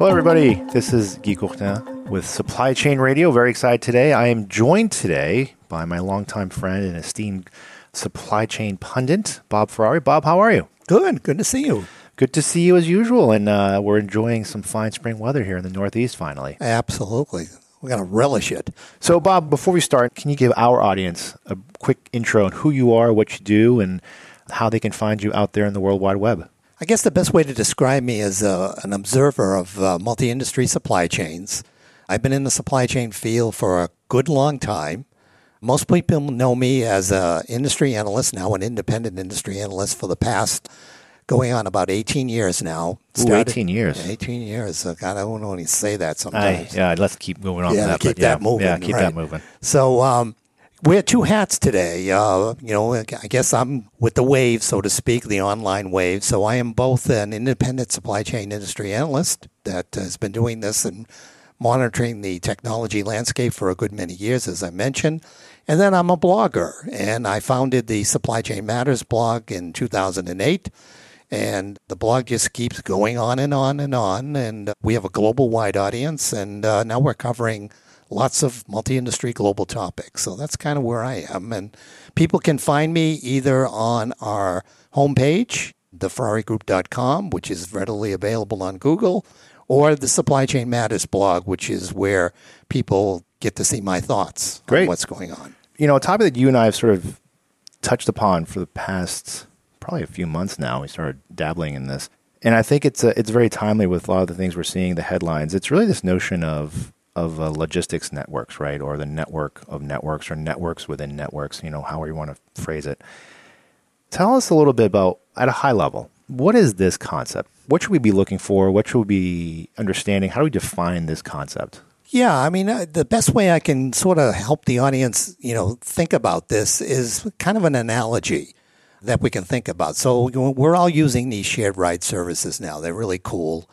Hello, everybody. This is Guy Courtin with Supply Chain Radio. Very excited today. I am joined today by my longtime friend and esteemed supply chain pundit, Bob Ferrari. Bob, how are you? Good. Good to see you. Good to see you as usual. And uh, we're enjoying some fine spring weather here in the Northeast finally. Absolutely. We're going to relish it. So, Bob, before we start, can you give our audience a quick intro on who you are, what you do, and how they can find you out there in the World Wide Web? I guess the best way to describe me is uh, an observer of uh, multi industry supply chains. I've been in the supply chain field for a good long time. Most people know me as an industry analyst, now an independent industry analyst for the past going on about 18 years now. Ooh, 18 years. 18 years. God, I don't want to only say that I, sometimes. yeah, let's keep moving on. Yeah, that, keep but yeah, that moving, Yeah, keep that moving. So um, wear two hats today. Uh, you know, I guess I'm with the wave, so to speak, the online wave. So I am both an independent supply chain industry analyst that has been doing this and monitoring the technology landscape for a good many years, as I mentioned. And then I'm a blogger, and I founded the Supply Chain Matters blog in 2008. And the blog just keeps going on and on and on. And we have a global wide audience. And uh, now we're covering lots of multi industry global topics. So that's kind of where I am. And people can find me either on our homepage, theferrarigroup.com, which is readily available on Google, or the Supply Chain Matters blog, which is where people get to see my thoughts Great. on what's going on. You know, a topic that you and I have sort of touched upon for the past probably a few months now. We started dabbling in this, and I think it's uh it's very timely with a lot of the things we're seeing, the headlines. It's really this notion of of uh, logistics networks, right, or the network of networks, or networks within networks. You know, however you want to phrase it. Tell us a little bit about, at a high level, what is this concept? What should we be looking for? What should we be understanding? How do we define this concept? Yeah, I mean, uh, the best way I can sort of help the audience, you know, think about this is kind of an analogy that we can think about. So we're all using these shared ride services now. They're really cool.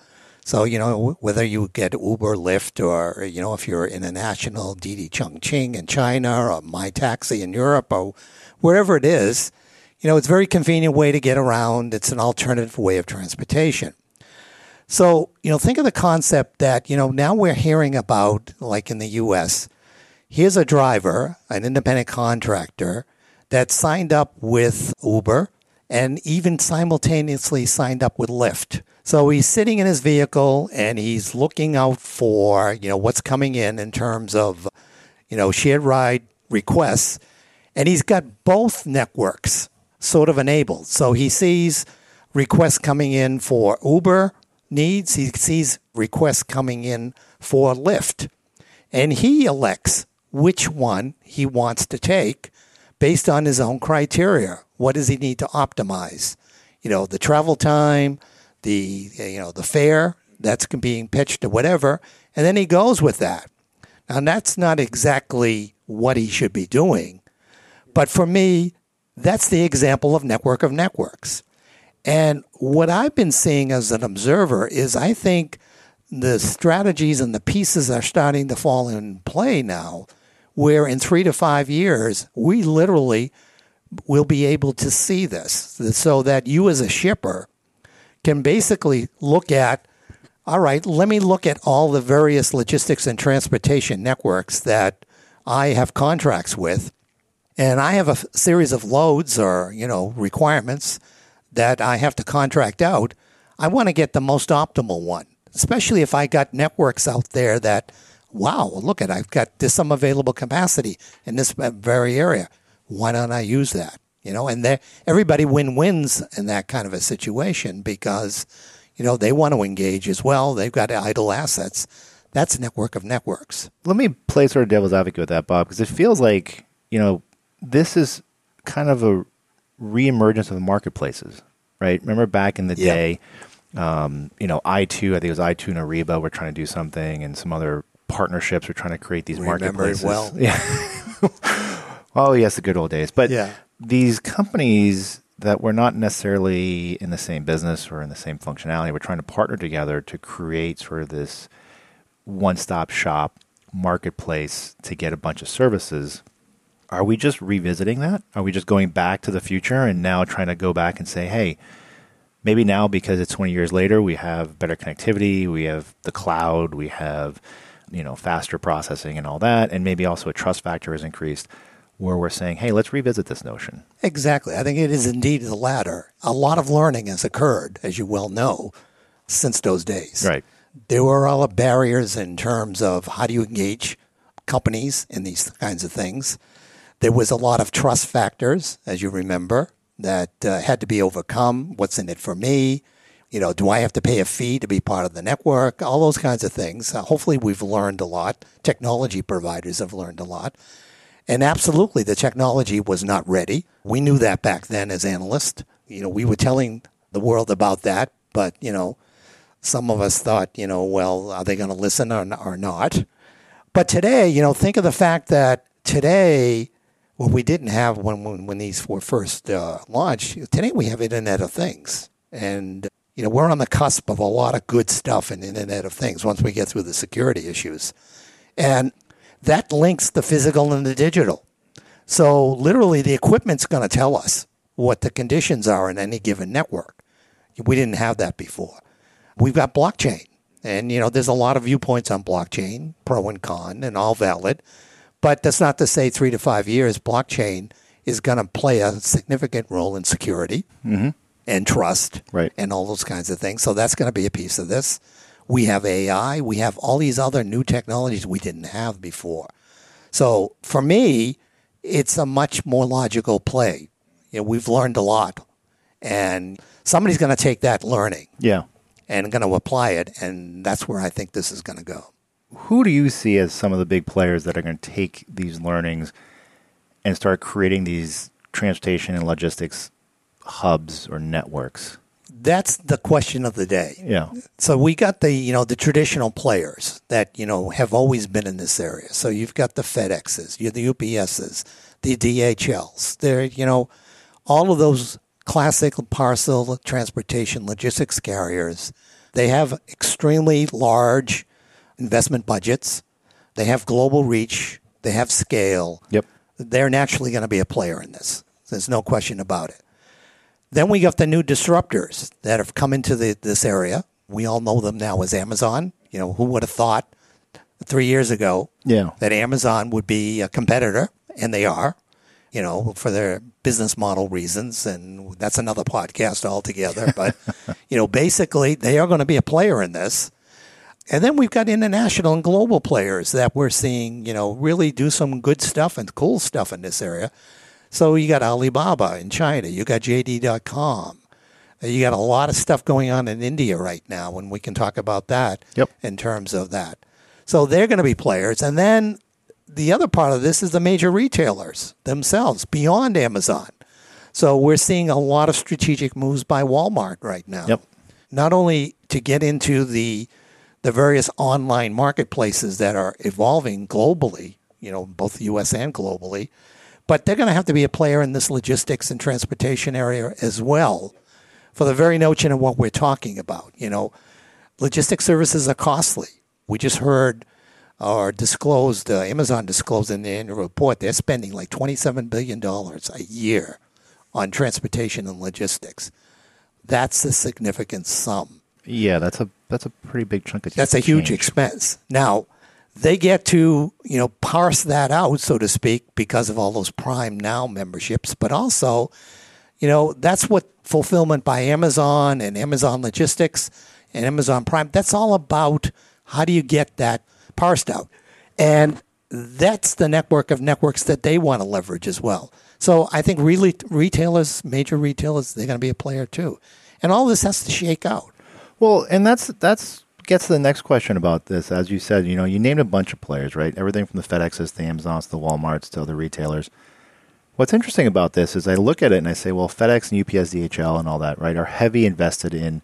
So, you know, whether you get Uber, Lyft, or, you know, if you're international, Didi Chuxing in China, or My Taxi in Europe, or wherever it is, you know, it's a very convenient way to get around. It's an alternative way of transportation. So, you know, think of the concept that, you know, now we're hearing about, like in the US, here's a driver, an independent contractor that signed up with Uber and even simultaneously signed up with Lyft. So he's sitting in his vehicle and he's looking out for, you know, what's coming in in terms of, you know, shared ride requests. And he's got both networks sort of enabled. So he sees requests coming in for Uber needs, he sees requests coming in for Lyft. And he elects which one he wants to take based on his own criteria. What does he need to optimize? You know, the travel time, the you know, the fare that's being pitched or whatever, and then he goes with that. Now that's not exactly what he should be doing. But for me, that's the example of network of networks. And what I've been seeing as an observer is I think the strategies and the pieces are starting to fall in play now, where in three to five years, we literally will be able to see this so that you as a shipper can basically look at all right, let me look at all the various logistics and transportation networks that I have contracts with and I have a series of loads or you know requirements that I have to contract out. I want to get the most optimal one, especially if I got networks out there that, wow, look at I've got this some available capacity in this uh, very area. Why don't I use that? You know, and everybody win wins in that kind of a situation because you know they want to engage as well. They've got idle assets. That's a network of networks. Let me play sort of devil's advocate with that, Bob, because it feels like you know this is kind of a reemergence of the marketplaces, right? Remember back in the Yeah. day, um, you know, i2, I think it was i2 and Ariba were trying to do something, and some other partnerships were trying to create these Remember marketplaces. well. Yeah. oh yes, the good old days. But Yeah. These companies that were not necessarily in the same business or in the same functionality were trying to partner together to create sort of this one-stop shop marketplace to get a bunch of services. Are we just revisiting that? Are we just going back to the future and now trying to go back and say, hey, Maybe now because it's 20 years later, we have better connectivity, we have the cloud, we have you know faster processing and all that, and maybe also a trust factor has increased where we're saying, hey, let's revisit this notion. Exactly. I think it is indeed the latter. A lot of learning has occurred, as you well know, since those days. Right. There were all the barriers in terms of how do you engage companies in these kinds of things. There was a lot of trust factors, as you remember, that uh, had to be overcome. What's in it for me? You know, do I have to pay a fee to be part of the network? All those kinds of things. Uh, hopefully, we've learned a lot. Technology providers have learned a lot. And absolutely, the technology was not ready. We knew that back then as analysts. You know, we were telling the world about that, but, you know, some of us thought, you know, well, are they going to listen or, or not? But today, you know, think of the fact that today, what we didn't have when, when, when these were first uh, launched, today we have Internet of Things. And, you know, we're on the cusp of a lot of good stuff in Internet of Things once we get through the security issues. And that links the physical and the digital. So literally, the equipment's going to tell us what the conditions are in any given network. We didn't have that before. We've got blockchain, and you know, there's a lot of viewpoints on blockchain, pro and con, and all valid. But that's not to say three to five years, blockchain is going to play a significant role in security mm-hmm. and trust, right. and all those kinds of things. So that's going to be a piece of this. We have AI. We have all these other new technologies we didn't have before. So for me, it's a much more logical play. You know, we've learned a lot, and somebody's going to take that learning, yeah, and going to apply it, and that's where I think this is going to go. Who do you see as some of the big players that are going to take these learnings and start creating these transportation and logistics hubs or networks? That's the question of the day. Yeah. So we got the you know the traditional players that you know have always been in this area. So you've got the FedExes, you the UPSs, the DHLs. They're you know all of those classic parcel transportation logistics carriers. They have extremely large investment budgets. They have global reach. They have scale. Yep. They're naturally going to be a player in this. There's no question about it. Then we got the new disruptors that have come into the, this area. We all know them now as Amazon. You know, who would have thought three years ago Yeah. that Amazon would be a competitor? And they are, you know, for their business model reasons. And that's another podcast altogether. But, you know, basically, they are going to be a player in this. And then we've got international and global players that we're seeing, you know, really do some good stuff and cool stuff in this area. So you got Alibaba in China, you got JD.com, uh, you got a lot of stuff going on in India right now, and we can talk about that Yep. in terms of that. So they're going to be players. And then the other part of this is the major retailers themselves beyond Amazon. So we're seeing a lot of strategic moves by Walmart right now. Yep. Not only to get into the the various online marketplaces that are evolving globally, you know, both the US and globally, but they're going to have to be a player in this logistics and transportation area as well for the very notion of what we're talking about. You know, logistics services are costly. We just heard or disclosed, uh, Amazon disclosed in the annual report, they're spending like $27 billion a year on transportation and logistics. That's a significant sum. Yeah, that's a that's a pretty big chunk of That's a huge expense. Now, they get to, you know, parse that out, so to speak, because of all those Prime Now memberships, but also, you know, that's what fulfillment by Amazon and Amazon Logistics and Amazon Prime, that's all about how do you get that parsed out. And that's the network of networks that they want to leverage as well. So I think really retailers, major retailers, they're going to be a player too. And all this has to shake out. Well, and that's that's gets to the next question about this. As you said, you know, you named a bunch of players, right? Everything from the FedExes to Amazons to the WalMarts to other retailers. What's interesting about this is I look at it and I say, well, FedEx and UPS, DHL, and all that, right, are heavy invested in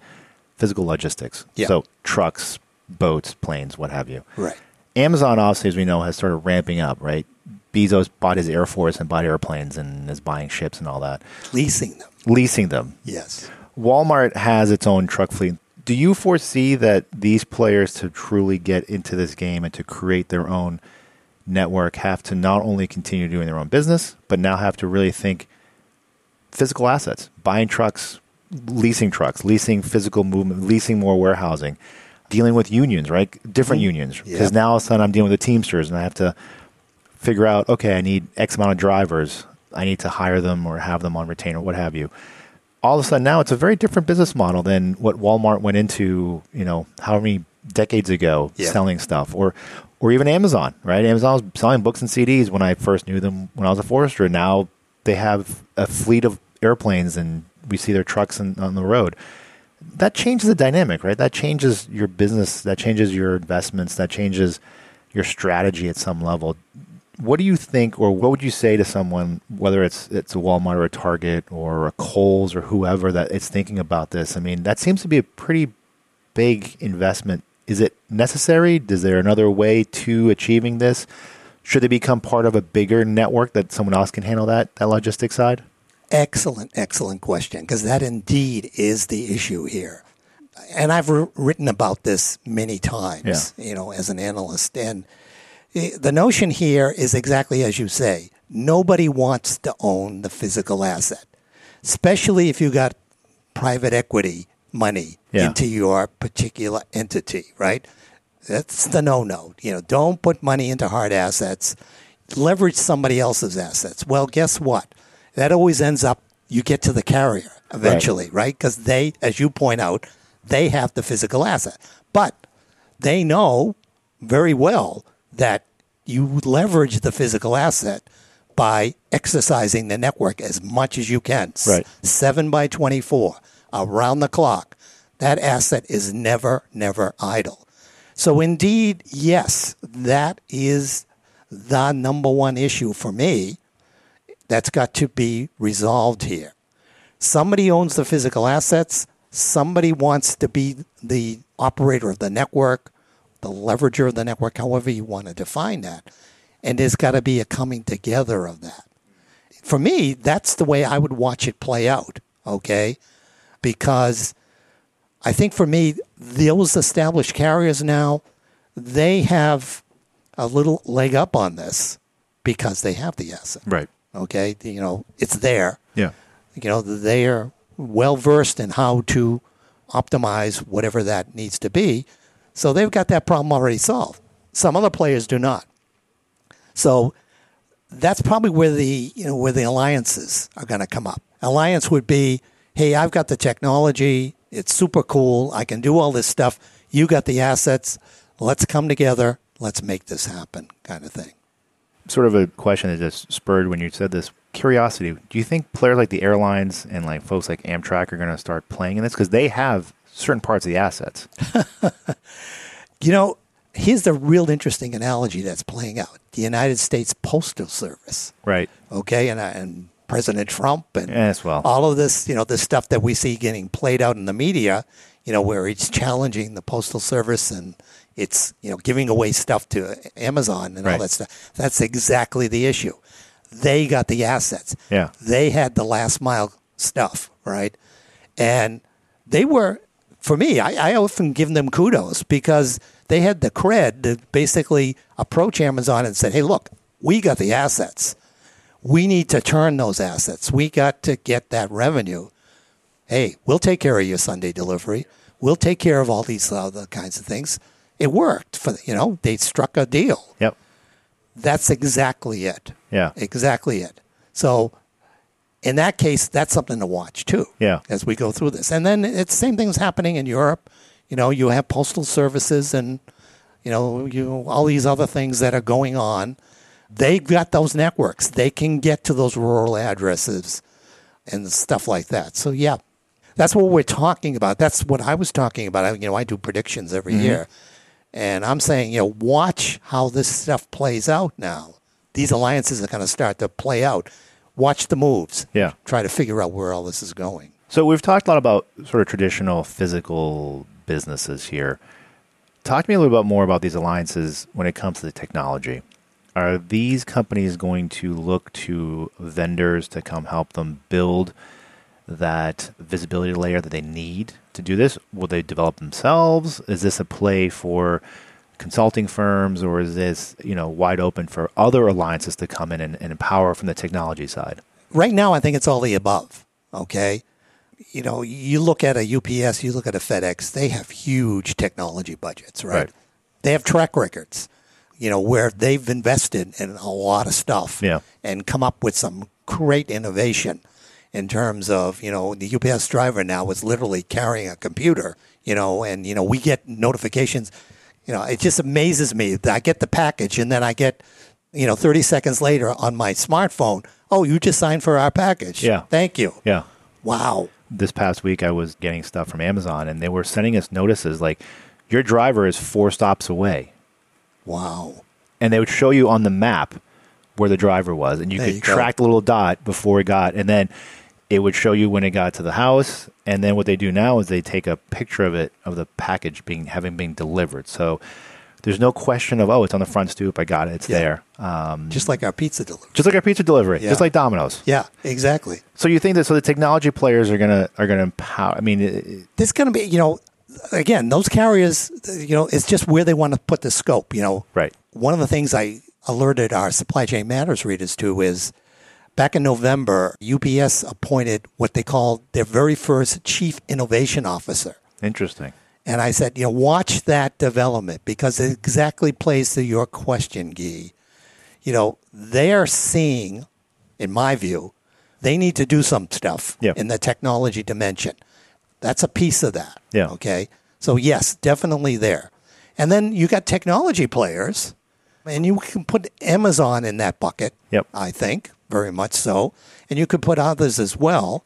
physical logistics. Yeah. So trucks, boats, planes, what have you. Right. Amazon, obviously, as we know, has started ramping up, right? Bezos bought his Air Force and bought airplanes and is buying ships and all that, Leasing them. leasing them. Yes. Walmart has its own truck fleet. Do you foresee that these players to truly get into this game and to create their own network have to not only continue doing their own business, but now have to really think physical assets, buying trucks, leasing trucks, leasing physical movement, leasing more warehousing, dealing with unions, right? Different Mhm. unions. Because Yeah. now all of a sudden I'm dealing with the Teamsters and I have to figure out, okay, I need X amount of drivers. I need to hire them or have them on retainer, what have you. All of a sudden now it's a very different business model than what Walmart went into, you know, how many decades ago Yeah. selling stuff or or even Amazon, right? Amazon was selling books and CDs when I first knew them when I was a forester. Now they have a fleet of airplanes and we see their trucks in, on the road. That changes the dynamic, right? That changes your business, that changes your investments, that changes your strategy at some level. What do you think, or what would you say to someone, whether it's it's a Walmart or a Target or a Kohl's or whoever that is thinking about this? I mean, that seems to be a pretty big investment. Is it necessary? Is there another way to achieving this? Should they become part of a bigger network that someone else can handle that that logistics side? Excellent, excellent question, because that indeed is the issue here. And I've wr- written about this many times, you know, as an analyst. And the notion here is exactly as you say nobody wants to own the physical asset, especially if you got private equity money Yeah. into your particular entity, right? That's the no no. You know, don't put money into hard assets. Leverage somebody else's assets. Well, guess what? That always ends up you get to the carrier eventually, right? Because they, as you point out, they have the physical asset. But they know very well that you leverage the physical asset by exercising the network as much as you can. Right. 7 by 24, around the clock. That asset is never, never idle. So, indeed, yes, that is the number one issue for me that's got to be resolved here. Somebody owns the physical assets. Somebody wants to be the operator of the network, the leverager of the network, however you want to define that. And there's got to be a coming together of that. For me, that's the way I would watch it play out, okay? Because I think for me, those established carriers now, they have a little leg up on this because they have the asset. Right. Okay, you know, it's there. Yeah. You know, they are well versed in how to optimize whatever that needs to be. So they've got that problem already solved. Some other players do not. So that's probably where the you know where the alliances are going to come up. Alliance would be, hey, I've got the technology. It's super cool. I can do all this stuff. You got the assets. Let's come together. Let's make this happen, kind of thing. sort of a question that just spurred when you said this curiosity. Do you think players like the airlines and like folks like Amtrak are going to start playing in this because they have certain parts of the assets? You know, here's the real interesting analogy that's playing out: the United States Postal Service. Right. Okay, and uh, and President Trump and Yes, well. all of this, you know, the stuff that we see getting played out in the media, you know, where it's challenging the postal service and it's you know giving away stuff to Amazon and all that stuff. That's exactly the issue. They got the assets. Yeah. They had the last mile stuff, right? And they were, for me, I, I often give them kudos because they had the cred to basically approach Amazon and said, hey, look, we got the assets. We need to turn those assets. We got to get that revenue. Hey, we'll take care of your Sunday delivery. We'll take care of all these other kinds of things. It worked for you know they struck a deal. Yep. That's exactly it. Yeah. Exactly it. So in that case, that's something to watch too. Yeah. As we go through this. And then it's the same thing's happening in Europe. You know, you have postal services and you know, you all these other things that are going on. They've got those networks. They can get to those rural addresses and stuff like that. So yeah. That's what we're talking about. That's what I was talking about. I, you know, I do predictions every mm-hmm. year. And I'm saying, you know, watch how this stuff plays out now. These alliances are going to start to play out. Watch the moves. Yeah. Try to figure out where all this is going. So we've talked a lot about sort of traditional physical businesses here. Talk to me a little bit more about these alliances when it comes to the technology. Are these companies going to look to vendors to come help them build that visibility layer that they need to do this? Will they develop themselves? Is this a play for consulting firms or is this, you know, wide open for other alliances to come in and, and empower from the technology side? Right now, I think it's all the above. Okay. you know, you look at a UPS, you look at a FedEx, they have huge technology budgets, right? Right. They have track records, you know, where they've invested in a lot of stuff Yeah. and come up with some great innovation in terms of, you know, the UPS driver now is literally carrying a computer, you know, and, you know, we get notifications. You know, it just amazes me that I get the package and then I get, you know, 30 seconds later on my smartphone, oh, you just signed for our package. Yeah. Thank you. Yeah. Wow. This past week, I was getting stuff from Amazon, and they were sending us notices like, "Your driver is four stops away," Wow. and they would show you on the map where the driver was, and you There could you go. track the little dot before it got, and then it would show you when it got to the house. And then what they do now is they take a picture of it of the package being having been delivered. So there's no question of oh, it's on the front stoop. I got it. It's Yeah. there. Um, Just like our pizza delivery. just like our pizza delivery, Yeah. just like Domino's. Yeah, exactly. So you think that so the technology players are gonna are gonna empower? I mean, it- going to be, you know, again, those carriers, you know, it's just where they want to put the scope, you know. right? One of the things I alerted our Supply Chain Matters readers to is back in November, UPS appointed what they called their very first chief innovation officer. Interesting. And I said, you know, watch that development because it exactly plays to your question, Guy. You know, they're seeing, in my view, they need to do some stuff Yeah. in the technology dimension. That's a piece of that. Yeah. Okay. So, yes, definitely there. And then you got technology players, and you can put Amazon in that bucket, Yep. I think, very much so. And you could put others as well.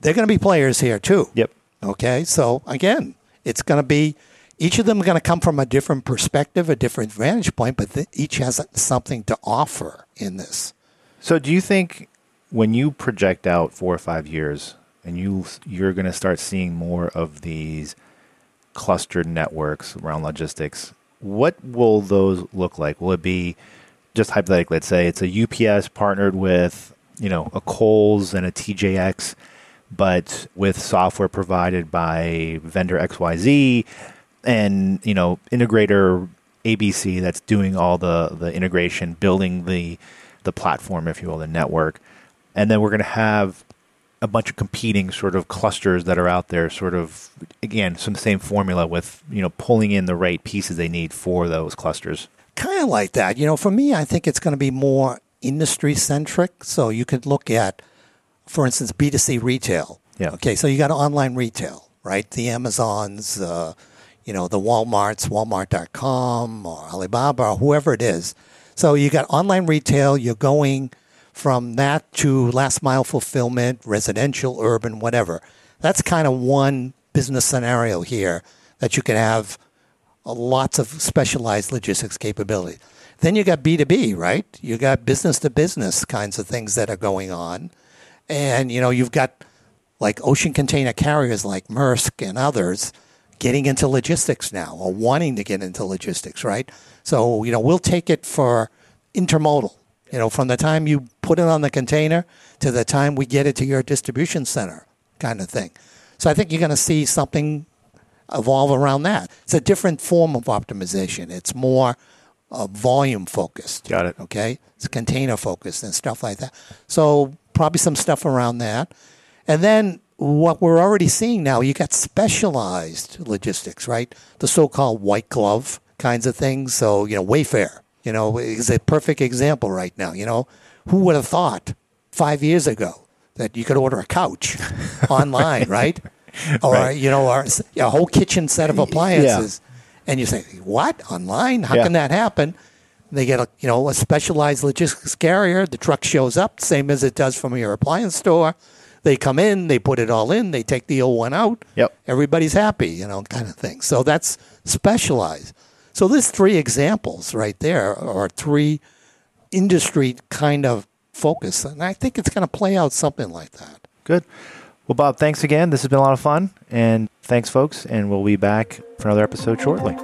They're going to be players here too. Yep. Okay, so again, it's going to be each of them are going to come from a different perspective, a different vantage point, but th- each has something to offer in this. So do you think when you project out four or five years, and you you're going to start seeing more of these clustered networks around logistics, what will those look like? Will it be just hypothetically? Let's say it's a UPS partnered with you know a Kohl's and a TJX, but with software provided by vendor XYZ, and you know integrator ABC that's doing all the the integration, building the the platform, if you will, the network, and then we're going to have a bunch of competing sort of clusters that are out there, sort of again some same formula with you know pulling in the right pieces they need for those clusters. Kind of like that. You know, for me, I think it's going to be more industry centric. So you could look at, for instance, B2C retail. Yeah. Okay, so you got online retail, right? The Amazons, uh, you know, the Walmarts, Walmart.com or Alibaba or whoever it is. So you got online retail, you're going from that to last mile fulfillment, residential, urban, whatever. That's kind of one business scenario here that you can have lots of specialized logistics capability. Then you got B2B, right? You got business to business kinds of things that are going on. And, you know, you've got like ocean container carriers like Maersk and others getting into logistics now or wanting to get into logistics, right? So, you know, we'll take it for intermodal, you know, from the time you put it on the container to the time we get it to your distribution center kind of thing. So I think you're going to see something evolve around that. It's a different form of optimization. It's more uh, volume focused. Got it. Okay, it's container focused and stuff like that. So probably some stuff around that, and then what we're already seeing now, you got specialized logistics, right? The so-called white glove kinds of things. So you know, Wayfair, you know, is a perfect example right now. You know, who would have thought five years ago that you could order a couch online, right? Or Right. you know, or a whole kitchen set of appliances, and you say, "What online? How Yeah. can that happen?" They get a you know a specialized logistics carrier. The truck shows up, same as it does from your appliance store. They come in, they put it all in, they take the old one out. Yep. Everybody's happy, you know, kind of thing. So that's specialized. So there's three examples right there, or three industry kind of focus, and I think it's going to play out something like that. Good. Well, Bob, thanks again. This has been a lot of fun, and thanks, folks. And we'll be back for another episode shortly.